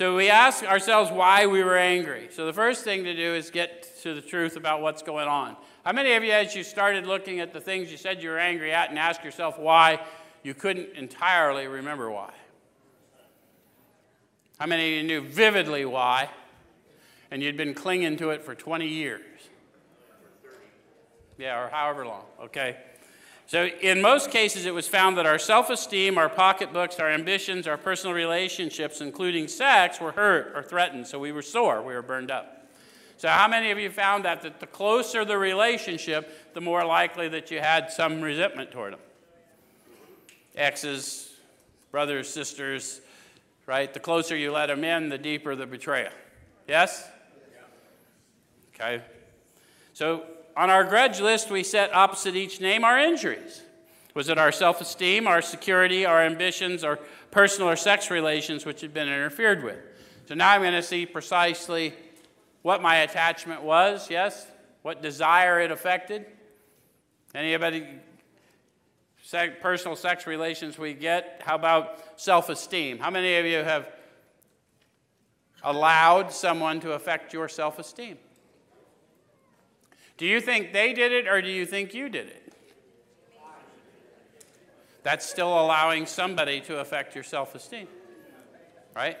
So we ask ourselves why we were angry. So the first thing to do is get to the truth about what's going on. How many of you, as you started looking at the things you said you were angry at and ask yourself why, you couldn't entirely remember why? How many of you knew vividly why, and you'd been clinging to it for 20 years? Yeah, or however long, okay? So, in most cases, it was found that our self esteem, our pocketbooks, our ambitions, our personal relationships, including sex, were hurt or threatened. So, we were sore, we were burned up. So, how many of you found that, that the closer the relationship, the more likely that you had some resentment toward them? Exes, brothers, sisters, right? The closer you let them in, the deeper the betrayal. Yes? Okay. So, on our grudge list, we set opposite each name our injuries. Was it our self esteem, our security, our ambitions, our personal or sex relations which had been interfered with? So now I'm going to see precisely what my attachment was, yes? What desire it affected. Anybody, personal sex relations we get? How about self esteem? How many of you have allowed someone to affect your self esteem? Do you think they did it or do you think you did it? That's still allowing somebody to affect your self esteem, right?